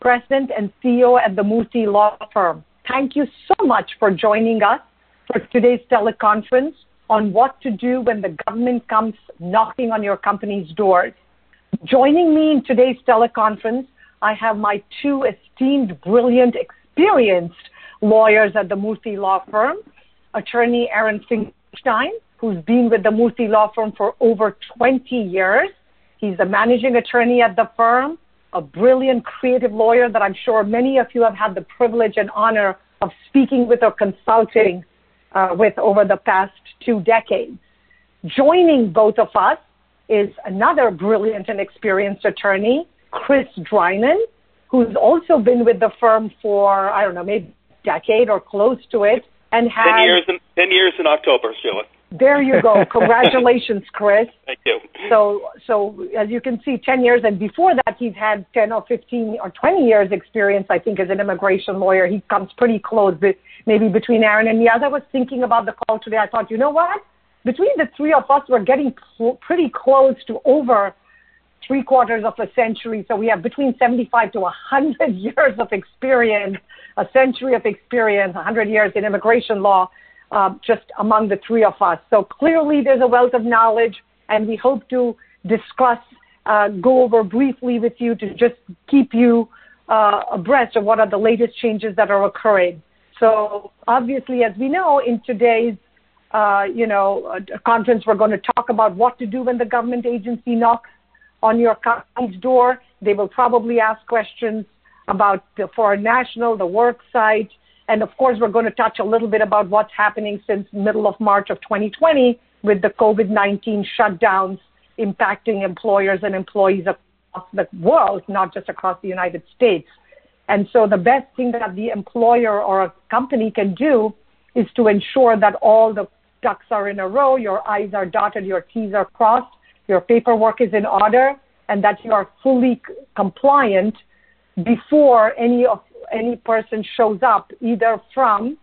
President and CEO at the Murthy Law Firm. Thank you so much for joining us for today's teleconference on what to do when the government comes knocking on your company's doors. Joining me in today's teleconference, I have my two esteemed, brilliant, experienced lawyers at the Murthy Law Firm, attorney Aaron Finkelstein, who's been with the Murthy Law Firm for over 20 years. He's the managing attorney at the firm a brilliant creative lawyer that I'm sure many of you have had the privilege and honor of speaking with or consulting uh, with over the past two decades. Joining both of us is another brilliant and experienced attorney, Chris Drynan, who's also been with the firm for, I don't know, maybe a decade or close to it, and has 10 years in, 10 years in October, Sheila. There you go. Congratulations, Chris. Thank you. So, so as you can see, 10 years, and before that, he's had 10 or 15 or 20 years experience, I think, as an immigration lawyer. He comes pretty close, maybe between Aaron and me. As I was thinking about the call today, I thought, you know what? Between the three of us, we're getting cl- pretty close to over three quarters of a century. So we have between 75 to 100 years of experience, a century of experience, 100 years in immigration law uh, just among the three of us. So clearly there's a wealth of knowledge, and we hope to discuss, uh, go over briefly with you to just keep you uh, abreast of what are the latest changes that are occurring. So obviously, as we know, in today's uh, you know conference, we're going to talk about what to do when the government agency knocks on your company's door. They will probably ask questions about the foreign national, the work site, and of course, we're going to touch a little bit about what's happening since middle of March of 2020 with the COVID-19 shutdowns impacting employers and employees across the world, not just across the United States. And so the best thing that the employer or a company can do is to ensure that all the ducks are in a row, your I's are dotted, your T's are crossed, your paperwork is in order, and that you are fully compliant before any of any person shows up either from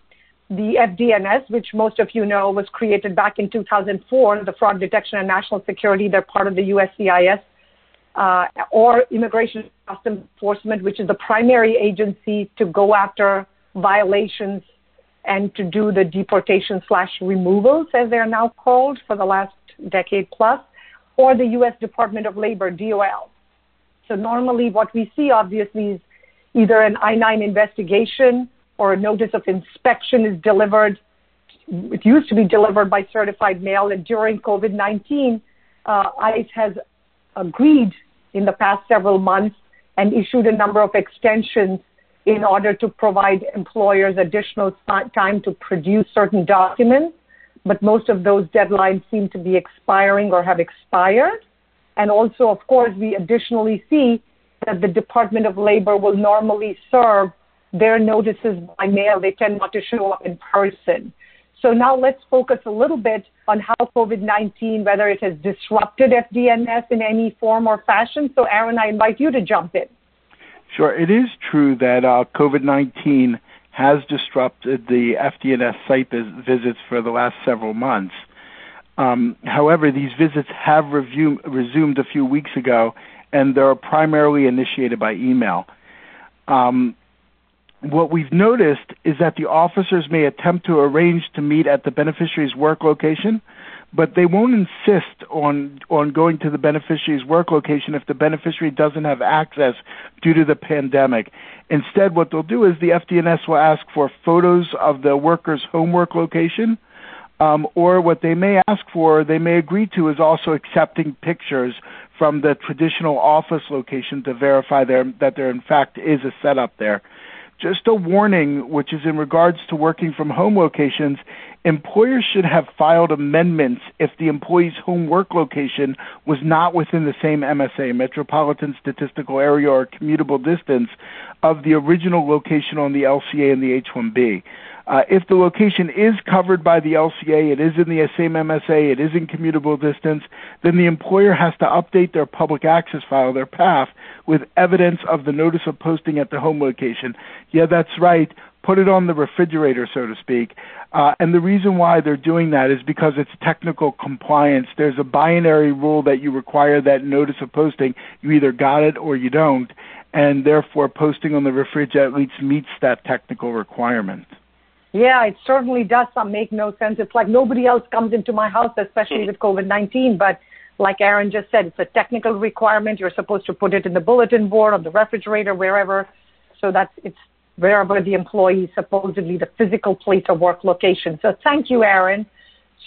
the FDNS, which most of you know was created back in 2004, the Fraud Detection and National Security, they're part of the USCIS, uh, or Immigration Customs Enforcement, which is the primary agency to go after violations and to do the deportation slash removals, as they're now called, for the last decade plus, or the U.S. Department of Labor, DOL. So normally what we see obviously is either an I-9 investigation or a notice of inspection is delivered. It used to be delivered by certified mail, and during COVID-19, uh, ICE has agreed in the past several months and issued a number of extensions in order to provide employers additional time to produce certain documents. But most of those deadlines seem to be expiring or have expired. And also, of course, we additionally see that the Department of Labor will normally serve their notices by mail. They tend not to show up in person. So now let's focus a little bit on how COVID-19, whether it has disrupted FDNS in any form or fashion. So Aaron, I invite you to jump in. Sure. It is true that uh, COVID-19 has disrupted the FDNS site visits for the last several months. Um, however, these visits have resumed a few weeks ago, and they're primarily initiated by email. Um, what we've noticed is that the officers may attempt to arrange to meet at the beneficiary's work location, but they won't insist on on going to the beneficiary's work location if the beneficiary doesn't have access due to the pandemic. Instead, what they'll do is the FDNS will ask for photos of the worker's homework location, um, or what they may ask for, they may agree to, is also accepting pictures from the traditional office location to verify there, that there in fact is a setup there. Just a warning, which is in regards to working from home locations, employers should have filed amendments if the employee's home work location was not within the same MSA, metropolitan statistical area or commutable distance, of the original location on the LCA and the H-1B. Uh, if the location is covered by the LCA, it is in the same MSA, it is in commutable distance, then the employer has to update their public access file, their PAF, with evidence of the notice of posting at the home location. Yeah, that's right. Put it on the refrigerator, so to speak. Uh, and the reason why they're doing that is because it's technical compliance. There's a binary rule that you require that notice of posting. You either got it or you don't. And therefore, posting on the refrigerator at least meets that technical requirement. Yeah, it certainly does some make no sense. It's like nobody else comes into my house, especially hmm. with COVID 19. But like Aaron just said, it's a technical requirement. You're supposed to put it in the bulletin board, on the refrigerator, wherever. So that's it's wherever the employee supposedly the physical place of work location. So thank you, Aaron.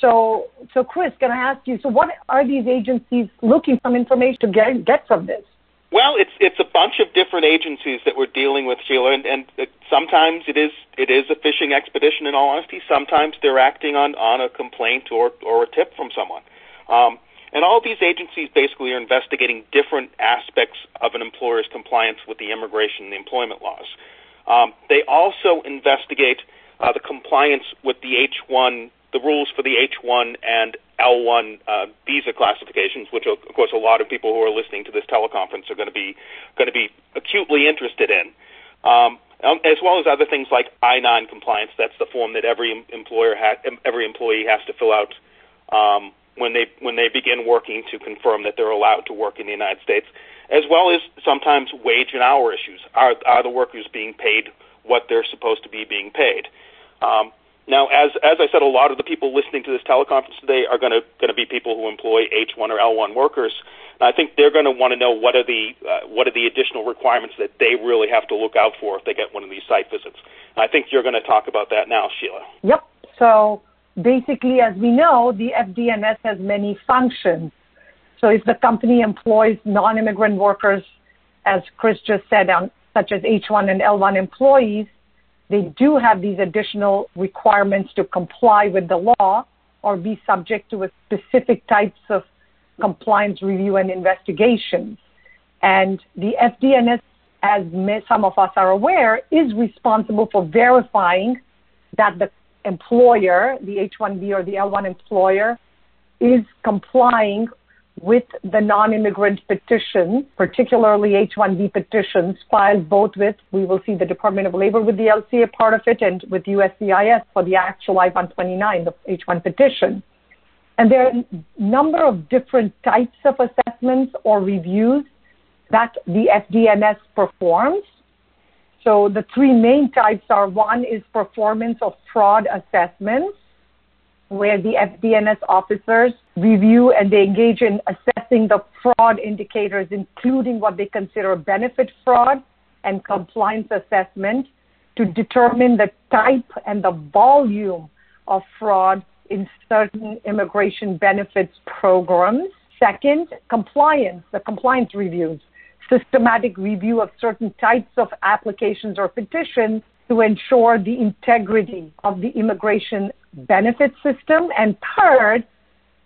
So, so Chris, can I ask you? So, what are these agencies looking some information to get get from this? Well, it's it's a bunch of different agencies that we're dealing with, Sheila, and, and sometimes it is it is a fishing expedition. In all honesty, sometimes they're acting on on a complaint or or a tip from someone. Um, and all these agencies basically are investigating different aspects of an employer's compliance with the immigration and the employment laws. Um, they also investigate uh, the compliance with the H1 the rules for the H1 and L1 uh, visa classifications, which of course a lot of people who are listening to this teleconference are going to be going to be acutely interested in, um, um, as well as other things like I-9 compliance. That's the form that every employer ha- every employee has to fill out um, when they when they begin working to confirm that they're allowed to work in the United States, as well as sometimes wage and hour issues. Are are the workers being paid what they're supposed to be being paid? Um, now, as as I said, a lot of the people listening to this teleconference today are going to going to be people who employ H1 or L1 workers. And I think they're going to want to know what are the uh, what are the additional requirements that they really have to look out for if they get one of these site visits. And I think you're going to talk about that now, Sheila. Yep. So basically, as we know, the FDNS has many functions. So if the company employs non-immigrant workers, as Chris just said, um, such as H1 and L1 employees, they do have these additional requirements to comply with the law or be subject to a specific types of compliance review and investigations. And the FDNS, as some of us are aware, is responsible for verifying that the employer, the H-1B or the L-1 employer, is complying with the non-immigrant petition, particularly H-1B petitions filed both with, we will see the Department of Labor with the LCA part of it and with USCIS for the actual I-129, the H-1 petition. And there are a number of different types of assessments or reviews that the FDNS performs. So the three main types are one is performance of fraud assessments, where the FDNS officers review and they engage in assessing the fraud indicators, including what they consider benefit fraud and compliance assessment to determine the type and the volume of fraud in certain immigration benefits programs. Second, compliance, the compliance reviews, systematic review of certain types of applications or petitions to ensure the integrity of the immigration benefit system. And third,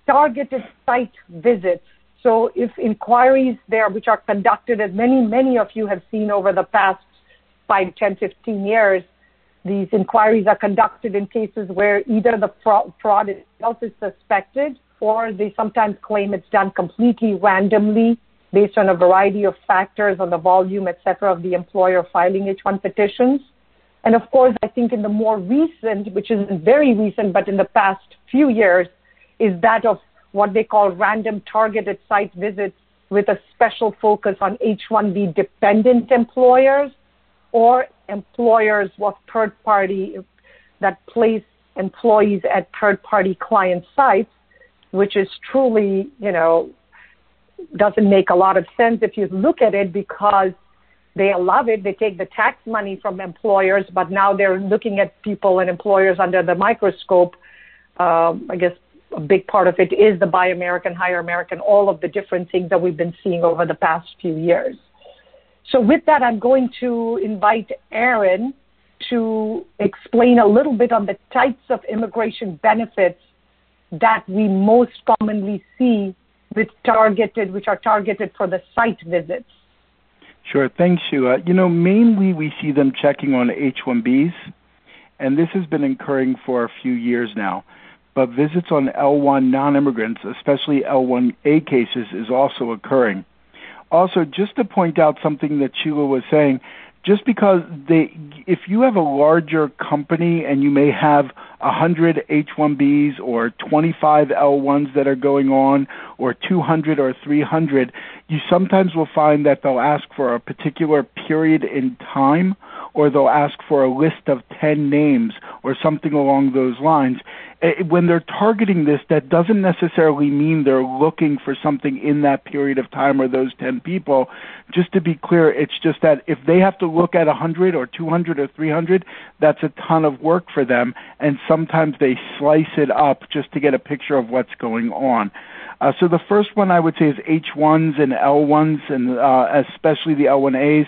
targeted site visits. So if inquiries there, which are conducted, as many, many of you have seen over the past 5, 10, 15 years, these inquiries are conducted in cases where either the fraud, itself is suspected or they sometimes claim it's done completely randomly based on a variety of factors on the volume, et cetera, of the employer filing H-1 petitions. And of course, I think in the more recent, which isn't very recent, but in the past few years, is that of what they call random targeted site visits with a special focus on H-1B dependent employers or employers with third party that place employees at third party client sites, which is truly, you know, doesn't make a lot of sense if you look at it because they love it. They take the tax money from employers, but now they're looking at people and employers under the microscope. Um, I guess a big part of it is the Buy American, Hire American, all of the different things that we've been seeing over the past few years. So with that, I'm going to invite Aaron to explain a little bit on the types of immigration benefits that we most commonly see with targeted, which are targeted for the site visits. Sure. Thanks, Sheila. You know, mainly we see them checking on H-1Bs, and this has been occurring for a few years now. But visits on L1 non-immigrants, especially L1A cases, is also occurring. Also, just to point out something that Sheila was saying, just because they, if you have a larger company and you may have 100 H1Bs or 25 L1s that are going on or 200 or 300, you sometimes will find that they'll ask for a particular period in time or they'll ask for a list of 10 names or something along those lines. Eh, when they're targeting this, that doesn't necessarily mean they're looking for something in that period of time or those 10 people. Just to be clear, it's just that if they have to look at 100 or 200 or 300, that's a ton of work for them, and sometimes they slice it up just to get a picture of what's going on. Uh, so the first one I would say is H1s and L1s, and uh, especially the L1As.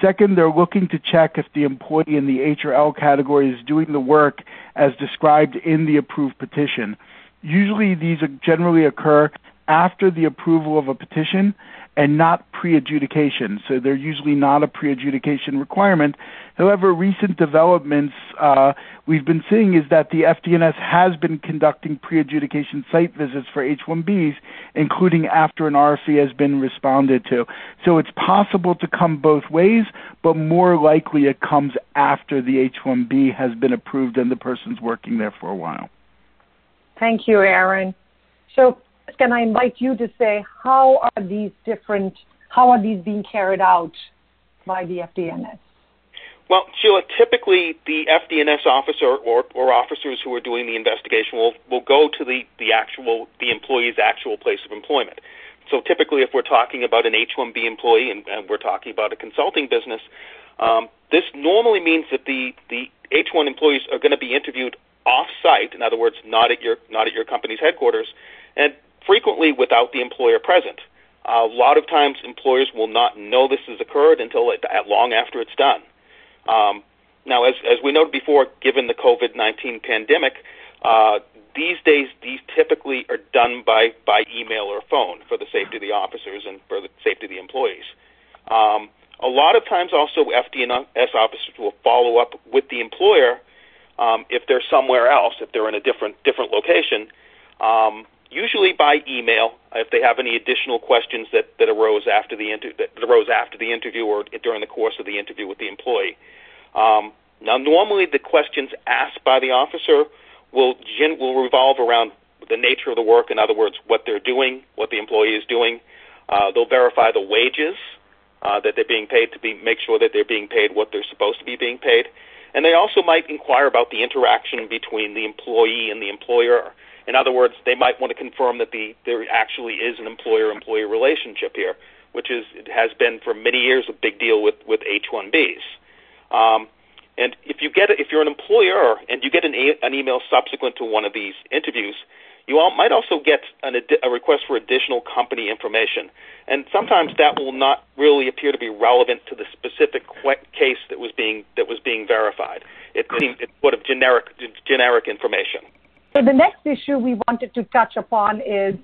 Second, they're looking to check if the employee in the H or L category is doing the work as described in the approved petition. Usually these generally occur after the approval of a petition and not pre-adjudication. So they're usually not a pre-adjudication requirement. However, recent developments uh, we've been seeing is that the FDNS has been conducting pre-adjudication site visits for H-1Bs, including after an RFE has been responded to. So it's possible to come both ways, but more likely it comes after the H-1B has been approved and the person's working there for a while. Thank you, Aaron. So can I invite you to say how are these different, how are these being carried out by the FDNS? Well, Sheila, typically the FDNS officer or, or officers who are doing the investigation will, will go to the, the actual the employee's actual place of employment. So typically, if we're talking about an H-1B employee and, and we're talking about a consulting business, um, this normally means that the, the H-1 employees are going to be interviewed off-site. In other words, not at your not at your company's headquarters, and frequently without the employer present. Uh, a lot of times, employers will not know this has occurred until it, long after it's done. Um, now, as, as we noted before, given the COVID 19 pandemic, uh, these days these typically are done by, by email or phone for the safety of the officers and for the safety of the employees. Um, a lot of times, also, FDNS officers will follow up with the employer um, if they're somewhere else, if they're in a different different location, um, usually by email if they have any additional questions that, that arose after the inter- that arose after the interview or during the course of the interview with the employee. Um, now, normally the questions asked by the officer will gen- will revolve around the nature of the work. In other words, what they're doing, what the employee is doing. Uh, they'll verify the wages uh, that they're being paid to be make sure that they're being paid what they're supposed to be being paid. And they also might inquire about the interaction between the employee and the employer in other words, they might want to confirm that the there actually is an employer-employee relationship here, which is has been for many years a big deal with with H-1Bs. Um, and if you get if you're an employer and you get an, an email subsequent to one of these interviews, you all might also get an, a request for additional company information, and sometimes that will not really appear to be relevant to the specific case that was being that was being verified. It, it's sort of generic generic information. So the next issue we wanted to touch upon is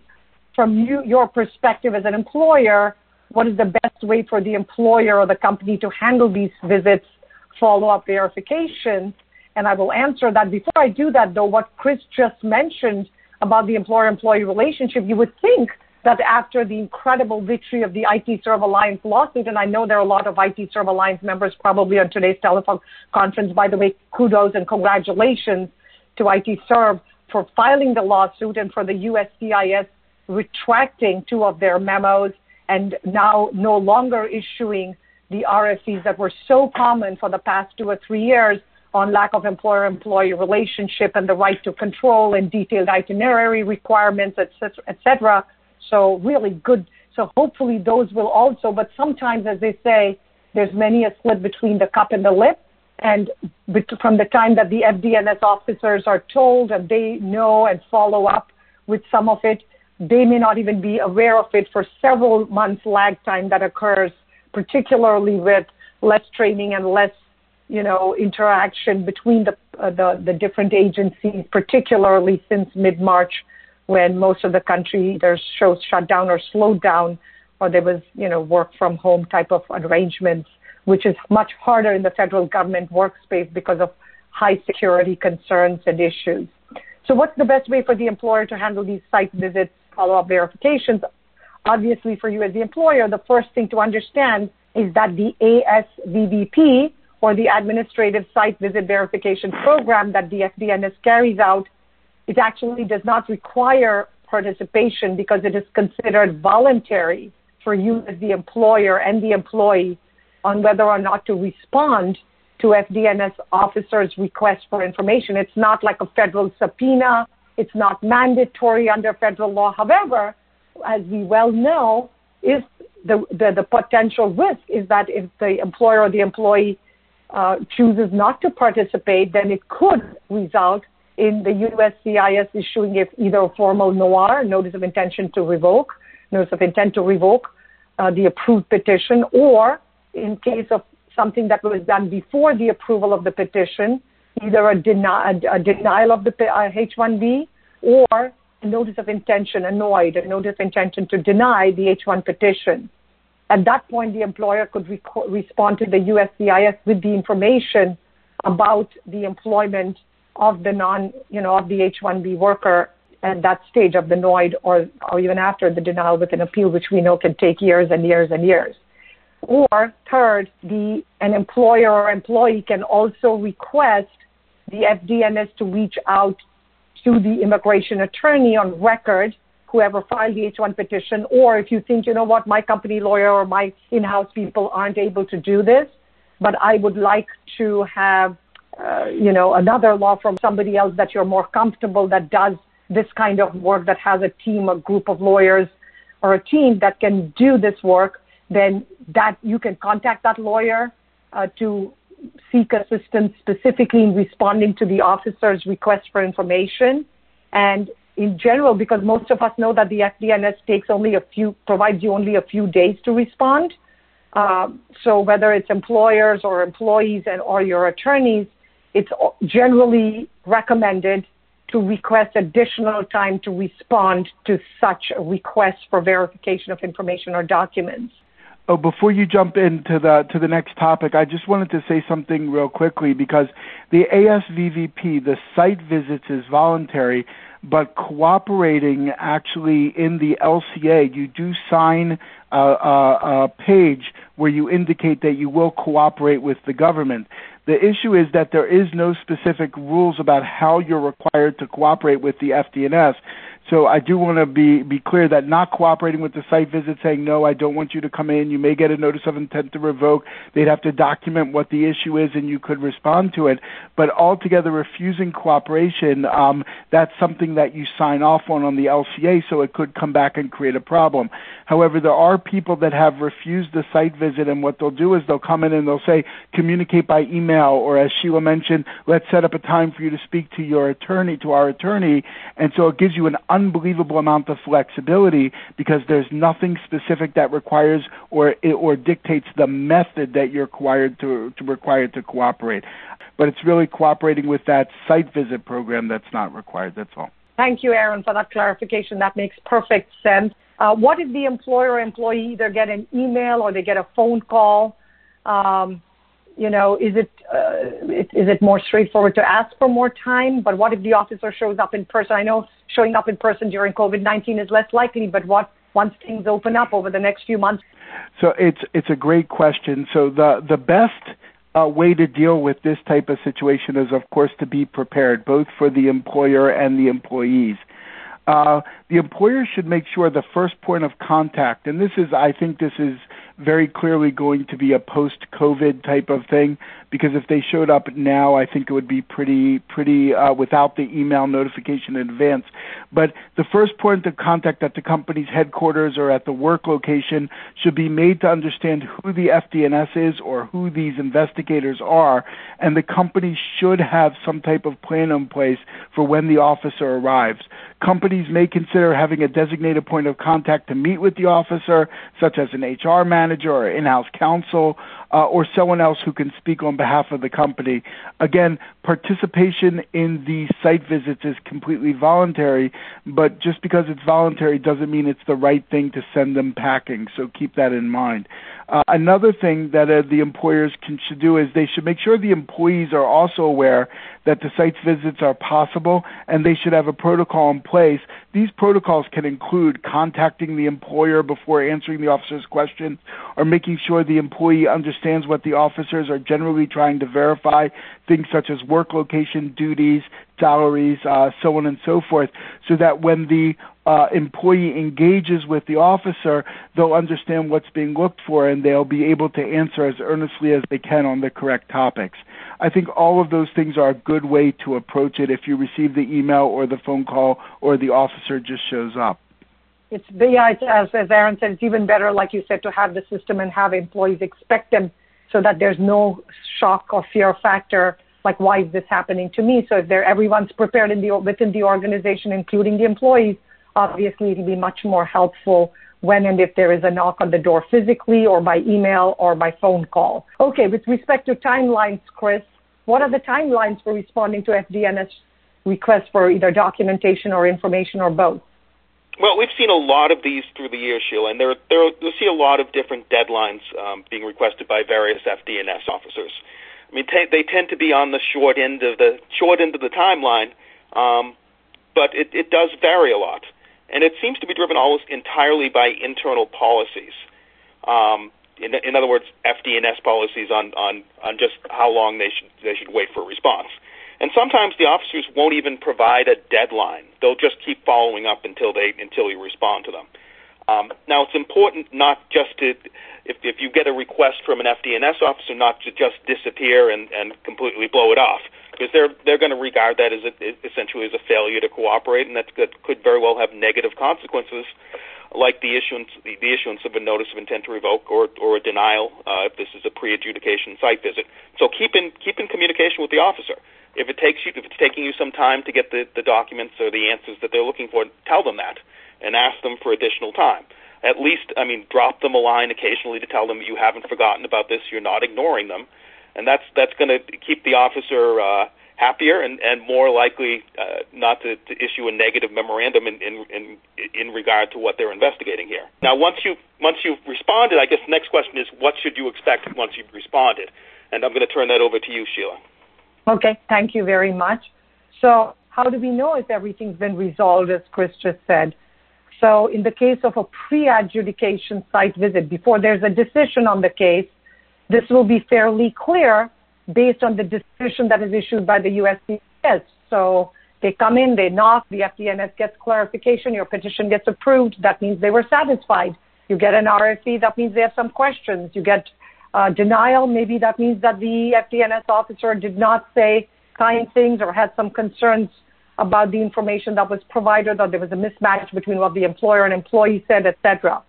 from you, your perspective as an employer, what is the best way for the employer or the company to handle these visits, follow-up verification? And I will answer that. Before I do that, though, what Chris just mentioned about the employer-employee relationship, you would think that after the incredible victory of the IT Serve Alliance lawsuit, and I know there are a lot of IT Serve Alliance members probably on today's telephone conference. By the way, kudos and congratulations to IT Serve for filing the lawsuit and for the USCIS retracting two of their memos and now no longer issuing the RFEs that were so common for the past two or three years on lack of employer-employee relationship and the right to control and detailed itinerary requirements, et cetera, et cetera. So really good. So hopefully those will also, but sometimes, as they say, there's many a slip between the cup and the lip. And from the time that the FDNS officers are told and they know and follow up with some of it, they may not even be aware of it for several months lag time that occurs particularly with less training and less, you know, interaction between the uh, the, the different agencies, particularly since mid March, when most of the country either shows shut down or slowed down, or there was, you know, work from home type of arrangements, which is much harder in the federal government workspace because of high security concerns and issues. So, what's the best way for the employer to handle these site visits, follow up verifications? Obviously, for you as the employer, the first thing to understand is that the ASVVP or the Administrative Site Visit Verification Program that the FDNS carries out, it actually does not require participation because it is considered voluntary for you as the employer and the employee on whether or not to respond to FDNS officers' request for information. It's not like a federal subpoena. It's not mandatory under federal law. However, as we well know, if the, the, the potential risk is that if the employer or the employee uh, chooses not to participate, then it could result in the USCIS issuing if either a formal NOIR, notice of intention to revoke, notice of intent to revoke uh, the approved petition, or in case of something that was done before the approval of the petition, either a, deni- a denial of the uh, H-1B or a notice of intention, a a notice of intention to deny the H-1 petition. At that point, the employer could rec- respond to the USCIS with the information about the employment of the non, you know, of the H-1B worker at that stage of the NOID or, or even after the denial with an appeal, which we know can take years and years and years. Or third, the, an employer or employee can also request the FDNS to reach out to the immigration attorney on record, whoever filed the H-1 petition, or if you think, you know what, my company lawyer or my in-house people aren't able to do this, but I would like to have, uh, you know, another law from somebody else that you're more comfortable that does this kind of work, that has a team, a group of lawyers, or a team that can do this work then that you can contact that lawyer uh, to seek assistance specifically in responding to the officer's request for information. And in general, because most of us know that the FDNS takes only a few, provides you only a few days to respond. Uh, so whether it's employers or employees and or your attorneys, it's generally recommended to request additional time to respond to such a request for verification of information or documents. Oh, before you jump into the to the next topic, I just wanted to say something real quickly because the ASVVP, the site visits is voluntary, but cooperating actually in the LCA, you do sign a, a, a page where you indicate that you will cooperate with the government. The issue is that there is no specific rules about how you're required to cooperate with the FDNS. So I do want to be be clear that not cooperating with the site visit, saying no, I don't want you to come in. You may get a notice of intent to revoke. They'd have to document what the issue is, and you could respond to it. But altogether, refusing cooperation, um, that's something that you sign off on on the LCA, so it could come back and create a problem. However, there are people that have refused the site visit, and what they'll do is they'll come in and they'll say, communicate by email, or as Sheila mentioned, let's set up a time for you to speak to your attorney, to our attorney, and so it gives you an unbelievable amount of flexibility because there's nothing specific that requires or or dictates the method that you're required to, to required to cooperate. But it's really cooperating with that site visit program that's not required. That's all. Thank you, Aaron, for that clarification. That makes perfect sense. Uh, what if the employer or employee either get an email or they get a phone call? Um, you know, is it, uh, it is it more straightforward to ask for more time? But what if the officer shows up in person? I know showing up in person during COVID nineteen is less likely, but what once things open up over the next few months? So it's it's a great question. So the the best uh, way to deal with this type of situation is, of course, to be prepared, both for the employer and the employees. Uh, the employer should make sure the first point of contact, and this is, I think, this is very clearly going to be a post-COVID type of thing because if they showed up now, I think it would be pretty pretty uh, without the email notification in advance. But the first point of contact at the company's headquarters or at the work location should be made to understand who the FDNS is or who these investigators are, and the company should have some type of plan in place for when the officer arrives. Companies may consider having a designated point of contact to meet with the officer, such as an HR manager manager or in-house counsel uh, or someone else who can speak on behalf of the company. Again, participation in the site visits is completely voluntary, but just because it's voluntary doesn't mean it's the right thing to send them packing. So keep that in mind. Uh, another thing that uh, the employers can, should do is they should make sure the employees are also aware that the site visits are possible and they should have a protocol in place. These protocols can include contacting the employer before answering the officer's question or making sure the employee understands what the officers are generally trying to verify, things such as work location, duties, salaries, uh, so on and so forth, so that when the uh, employee engages with the officer, they'll understand what's being looked for and they'll be able to answer as earnestly as they can on the correct topics. I think all of those things are a good way to approach it if you receive the email or the phone call or the officer just shows up. It's yeah, it's, as as Aaron said, it's even better, like you said, to have the system and have employees expect them so that there's no shock or fear factor like why is this happening to me? So if they're everyone's prepared in the within the organization, including the employees, obviously it'll be much more helpful when and if there is a knock on the door physically or by email or by phone call. Okay, with respect to timelines, Chris, what are the timelines for responding to FDNS requests for either documentation or information or both? Well, we've seen a lot of these through the years, Sheila, and there, there you'll see a lot of different deadlines um, being requested by various FDNS officers. I mean, t- they tend to be on the short end of the short end of the timeline, um, but it, it does vary a lot and it seems to be driven almost entirely by internal policies. Um, in, in other words, FDNS policies on, on, on just how long they should they should wait for a response. And sometimes the officers won't even provide a deadline; they'll just keep following up until they until you respond to them. Um, now, it's important not just to, if, if you get a request from an FDNS officer, not to just disappear and, and completely blow it off because they're they're going to regard that as a, essentially as a failure to cooperate, and that could, could very well have negative consequences, like the issuance the, the issuance of a notice of intent to revoke or or a denial uh, if this is a pre-adjudication site visit. So keep in keep in communication with the officer. If it takes you if it's taking you some time to get the, the documents or the answers that they're looking for, tell them that and ask them for additional time. At least, I mean, drop them a line occasionally to tell them you haven't forgotten about this, you're not ignoring them and that's that's going to keep the officer uh, happier and, and more likely uh, not to, to issue a negative memorandum in, in, in, in regard to what they're investigating here. Now, once you once you've responded, I guess the next question is what should you expect once you've responded? And I'm going to turn that over to you, Sheila. Okay, thank you very much. So, how do we know if everything's been resolved, as Chris just said? So, in the case of a pre adjudication site visit, before there's a decision on the case, this will be fairly clear based on the decision that is issued by the USCIS. So they come in, they knock, the FDNS gets clarification, your petition gets approved. That means they were satisfied. You get an RFE, that means they have some questions. You get uh, denial, maybe that means that the FDNS officer did not say kind things or had some concerns about the information that was provided or there was a mismatch between what the employer and employee said, etc.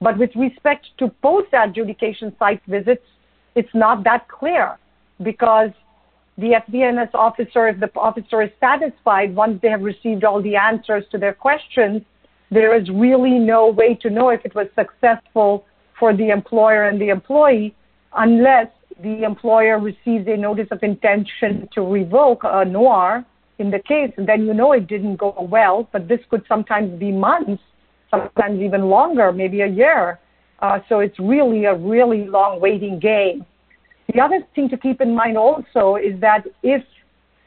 But with respect to post-adjudication site visits, it's not that clear because the FDNS officer, if the officer is satisfied once they have received all the answers to their questions, there is really no way to know if it was successful for the employer and the employee unless the employer receives a notice of intention to revoke a NOIR in the case, then you know it didn't go well, but this could sometimes be months, sometimes even longer, maybe a year. Uh, so it's really a really long waiting game. The other thing to keep in mind also is that if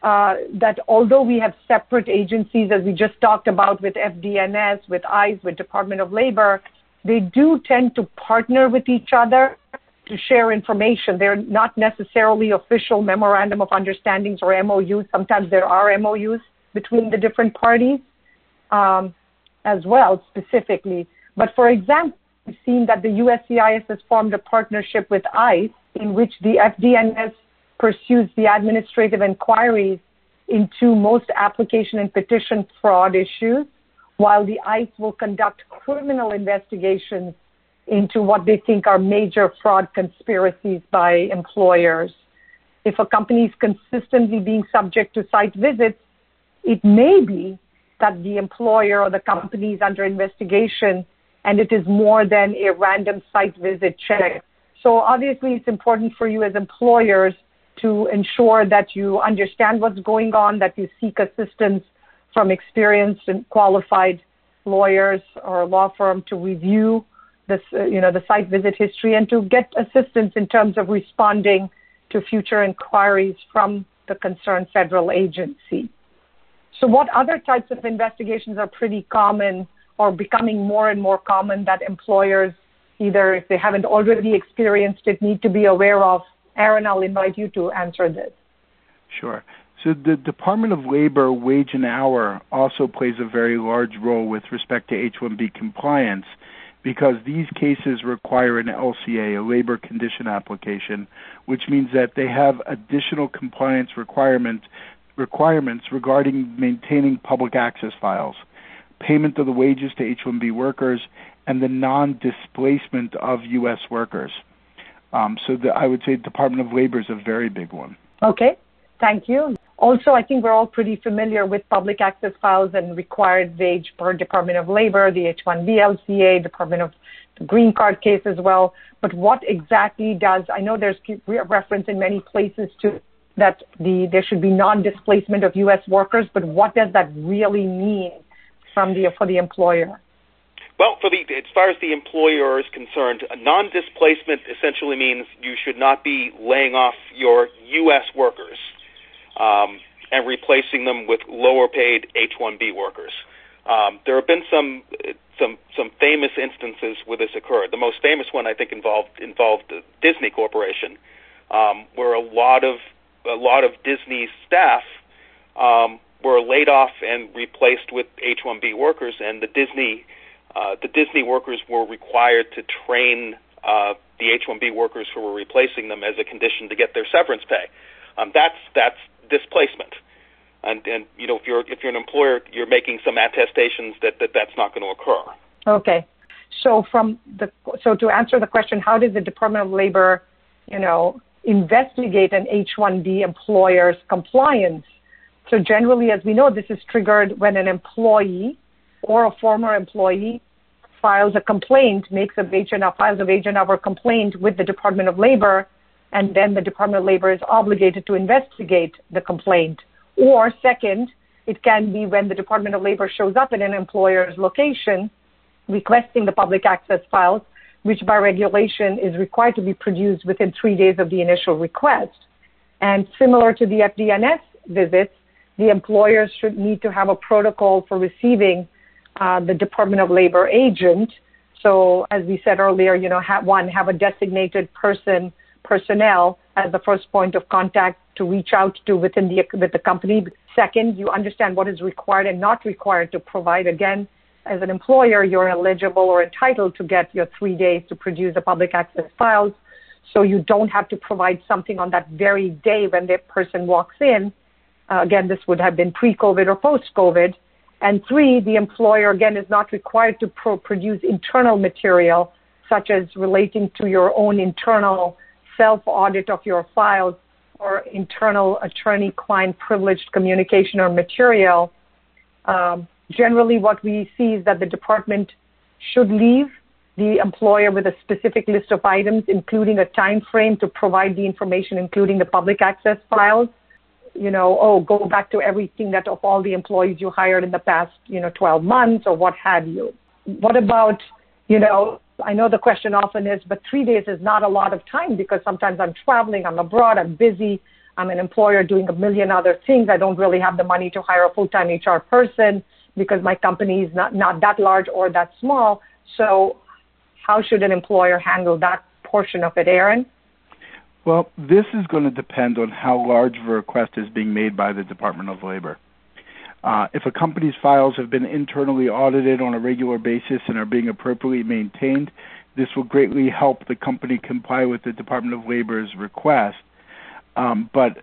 uh, that although we have separate agencies, as we just talked about with FDNS, with ICE, with Department of Labor, they do tend to partner with each other to share information. They're not necessarily official memorandum of understandings or MOUs. Sometimes there are MOUs between the different parties um, as well, specifically. But for example, we've seen that the USCIS has formed a partnership with ICE in which the FDNS pursues the administrative inquiries into most application and petition fraud issues, while the ICE will conduct criminal investigations into what they think are major fraud conspiracies by employers. If a company is consistently being subject to site visits, it may be that the employer or the company is under investigation and it is more than a random site visit check. So obviously, it's important for you as employers to ensure that you understand what's going on, that you seek assistance from experienced and qualified lawyers or law firm to review this, uh, you know, the site visit history and to get assistance in terms of responding to future inquiries from the concerned federal agency. So, what other types of investigations are pretty common or becoming more and more common that employers, either if they haven't already experienced it, need to be aware of? Aaron, I'll invite you to answer this. Sure. So the Department of Labor wage and hour also plays a very large role with respect to H-1B compliance because these cases require an LCA, a labor condition application, which means that they have additional compliance requirement, requirements regarding maintaining public access files, payment of the wages to H-1B workers, and the non-displacement of U.S. workers. Um, so the, I would say Department of Labor is a very big one. Okay, thank you. Also, I think we're all pretty familiar with public access files and required wage per Department of Labor, the H-1B LCA, Department of the Green Card case as well. But what exactly does, I know there's reference in many places to that the, there should be non-displacement of U.S. workers, but what does that really mean from the, for the employer? Well, for the as far as the employer is concerned, non-displacement essentially means you should not be laying off your U.S. workers um, and replacing them with lower paid H-1B workers. Um, there have been some some some famous instances where this occurred. The most famous one I think involved involved the Disney Corporation, um, where a lot of a lot of Disney's staff um, were laid off and replaced with H-1B workers, and the Disney uh, the Disney workers were required to train uh, the H-1B workers who were replacing them as a condition to get their severance pay. Um, that's that's displacement. And, and you know if you're if you're an employer, you're making some attestations that, that that's not going to occur. Okay. So from the so to answer the question, how does the Department of Labor, you know, investigate an H-1B employer's compliance? So generally, as we know, this is triggered when an employee or a former employee files a complaint, makes a wage and files a wage and hour complaint with the Department of Labor and then the Department of Labor is obligated to investigate the complaint. Or second, it can be when the Department of Labor shows up at an employer's location requesting the public access files, which by regulation is required to be produced within three days of the initial request. And similar to the FDNS visits, the employers should need to have a protocol for receiving uh, the Department of Labor agent. So, as we said earlier, you know, have, one, have a designated person personnel as the first point of contact to reach out to within the with the company. Second, you understand what is required and not required to provide. Again, as an employer, you're eligible or entitled to get your three days to produce the public access files, so you don't have to provide something on that very day when the person walks in. Uh, again, this would have been pre-COVID or post-COVID. And three, the employer again is not required to pro- produce internal material such as relating to your own internal self-audit of your files or internal attorney-client privileged communication or material, um, generally what we see is that the department should leave the employer with a specific list of items, including a time frame to provide the information, including the public access files. You know, oh, go back to everything that of all the employees you hired in the past, you know, 12 months or what have you. What about, you know, I know the question often is, but three days is not a lot of time because sometimes I'm traveling, I'm abroad, I'm busy, I'm an employer doing a million other things. I don't really have the money to hire a full-time HR person because my company is not, not that large or that small. So how should an employer handle that portion of it, Aaron? Well, this is going to depend on how large of a request is being made by the Department of Labor. Uh, if a company's files have been internally audited on a regular basis and are being appropriately maintained, this will greatly help the company comply with the Department of Labor's request. Um, but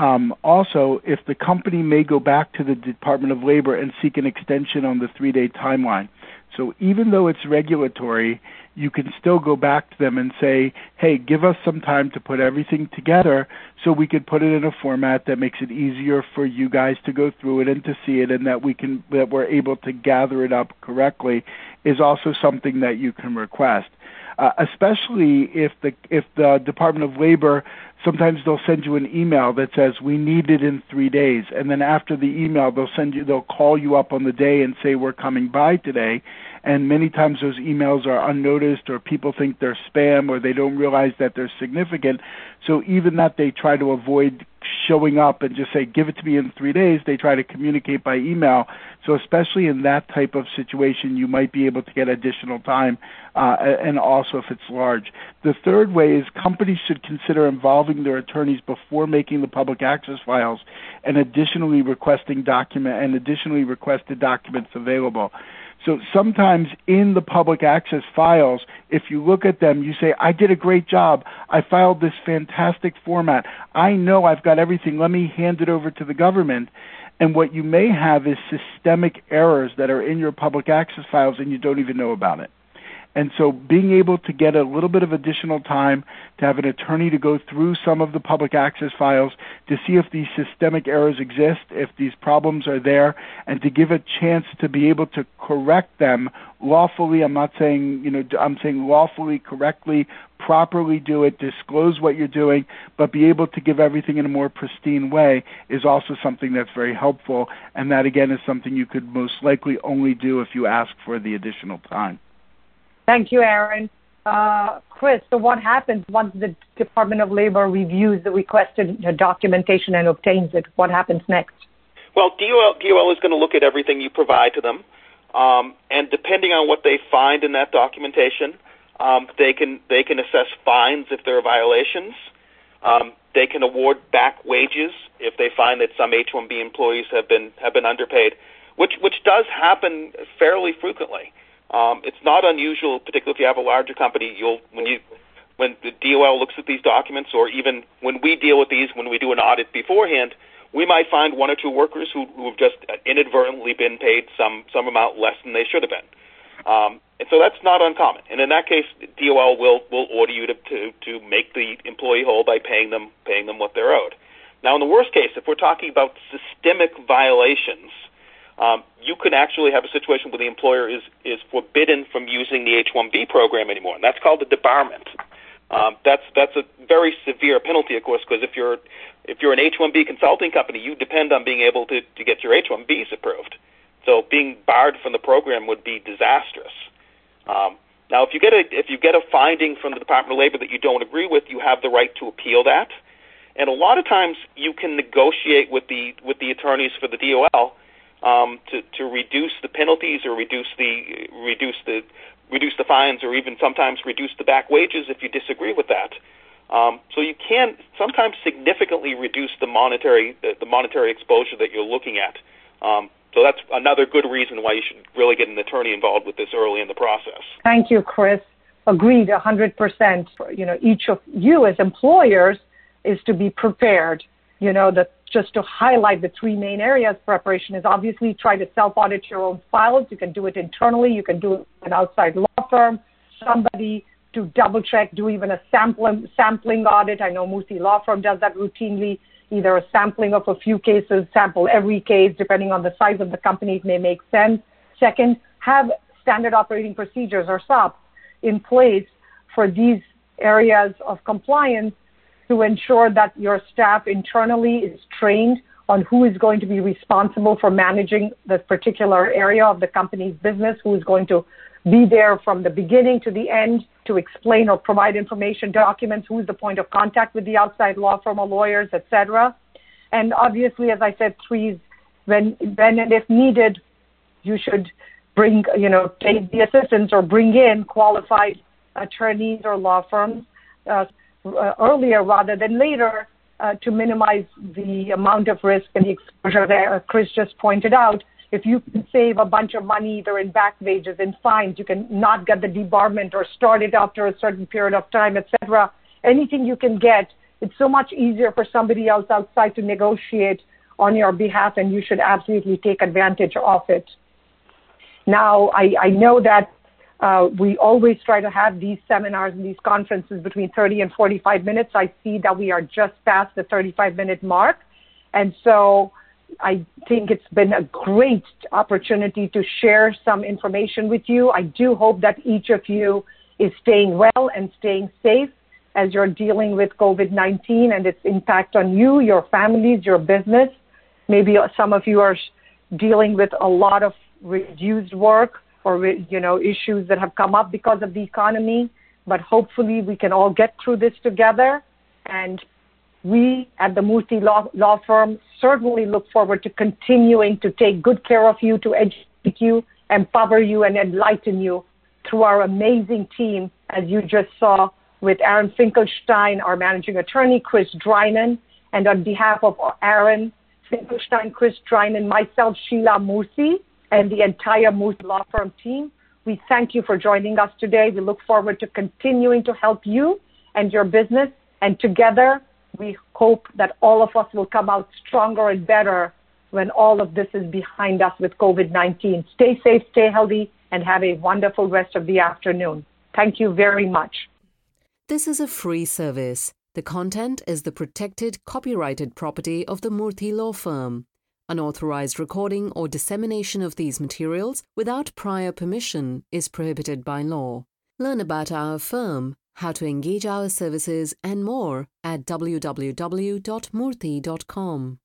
um, also, if the company may go back to the Department of Labor and seek an extension on the three day timeline. So even though it's regulatory, you can still go back to them and say, hey, give us some time to put everything together so we could put it in a format that makes it easier for you guys to go through it and to see it and that we can that we're able to gather it up correctly is also something that you can request. Uh, especially if the if the Department of Labor sometimes they'll send you an email that says we need it in three days. And then after the email they'll send you they'll call you up on the day and say we're coming by today. And many times those emails are unnoticed or people think they're spam or they don't realize that they're significant. So even that they try to avoid showing up and just say give it to me in 3 days they try to communicate by email. So especially in that type of situation you might be able to get additional time uh, and also if it's large. The third way is companies should consider involving their attorneys before making the public access files and additionally requesting document and additionally requested documents available so sometimes in the public access files, if you look at them, you say, I did a great job. I filed this fantastic format. I know I've got everything. Let me hand it over to the government. And what you may have is systemic errors that are in your public access files and you don't even know about it. And so being able to get a little bit of additional time to have an attorney to go through some of the public access files to see if these systemic errors exist, if these problems are there, and to give a chance to be able to correct them lawfully. I'm not saying, you know, I'm saying lawfully, correctly, properly do it, disclose what you're doing, but be able to give everything in a more pristine way is also something that's very helpful. And that again is something you could most likely only do if you ask for the additional time. Thank you, Aaron. Uh, Chris, so what happens once the Department of Labor reviews the requested documentation and obtains it? What happens next? Well, DOL, DOL is going to look at everything you provide to them, um, and depending on what they find in that documentation, um, they can they can assess fines if there are violations. Um, they can award back wages if they find that some H-1B employees have been have been underpaid, which which does happen fairly frequently. Um, it's not unusual, particularly if you have a larger company. You'll when you when the DOL looks at these documents, or even when we deal with these, when we do an audit beforehand, we might find one or two workers who who have just inadvertently been paid some some amount less than they should have been. Um, and so that's not uncommon. And in that case, DOL will will order you to, to to make the employee whole by paying them paying them what they're owed. Now, in the worst case, if we're talking about systemic violations, um, you could actually have a situation where the employer is is forbidden from using the H-1B program anymore, and that's called a debarment. Um, that's that's a very severe penalty, of course, because if you're if you're an H-1B consulting company, you depend on being able to to get your H-1Bs approved. So being barred from the program would be disastrous. Um, now, if you get a if you get a finding from the Department of Labor that you don't agree with, you have the right to appeal that. And a lot of times, you can negotiate with the with the attorneys for the DOL um, to to reduce the penalties or reduce the reduce the reduce the fines or even sometimes reduce the back wages if you disagree with that. Um, so you can sometimes significantly reduce the monetary the, the monetary exposure that you're looking at. Um, so that's another good reason why you should really get an attorney involved with this early in the process. Thank you, Chris. Agreed, 100%. You know, each of you as employers is to be prepared. You know, the just to highlight the three main areas preparation is obviously try to self audit your own files. You can do it internally, you can do it an outside law firm, somebody to double check, do even a sampling, sampling audit. I know Murthy Law Firm does that routinely, either a sampling of a few cases, sample every case, depending on the size of the company, it may make sense. Second, have standard operating procedures or SOPs in place for these areas of compliance to ensure that your staff internally is trained on who is going to be responsible for managing this particular area of the company's business, who is going to be there from the beginning to the end to explain or provide information documents, who is the point of contact with the outside law firm or lawyers, etc. And obviously, as I said, three when when and if needed, you should bring you know take the assistance or bring in qualified attorneys or law firms. Uh, uh, earlier rather than later uh, to minimize the amount of risk and the exposure that Chris just pointed out. If you can save a bunch of money either in back wages and fines, you can not get the debarment or start it after a certain period of time, etc. Anything you can get It's so much easier for somebody else outside to negotiate on your behalf, and you should absolutely take advantage of it. Now, I, I know that uh, we always try to have these seminars and these conferences between 30 and 45 minutes. I see that we are just past the 35 minute mark. And so I think it's been a great opportunity to share some information with you. I do hope that each of you is staying well and staying safe as you're dealing with COVID-19 and its impact on you, your families, your business. Maybe some of you are dealing with a lot of reduced work or you know issues that have come up because of the economy. But hopefully we can all get through this together. And we at the Murthy Law, Law Firm certainly look forward to continuing to take good care of you, to educate you, empower you, and enlighten you through our amazing team, as you just saw with Aaron Finkelstein, our managing attorney, Chris Drynan, and on behalf of Aaron Finkelstein, Chris Drynan, myself, Sheila Murthy, and the entire Murthy Law Firm team, we thank you for joining us today. We look forward to continuing to help you and your business, and together we hope that all of us will come out stronger and better when all of this is behind us with COVID 19. Stay safe, stay healthy, and have a wonderful rest of the afternoon. Thank you very much. This is a free service. The content is the protected copyrighted property of the Murthy Law Firm. Unauthorized recording or dissemination of these materials without prior permission is prohibited by law. Learn about our firm, how to engage our services, and more at www.murthy.com.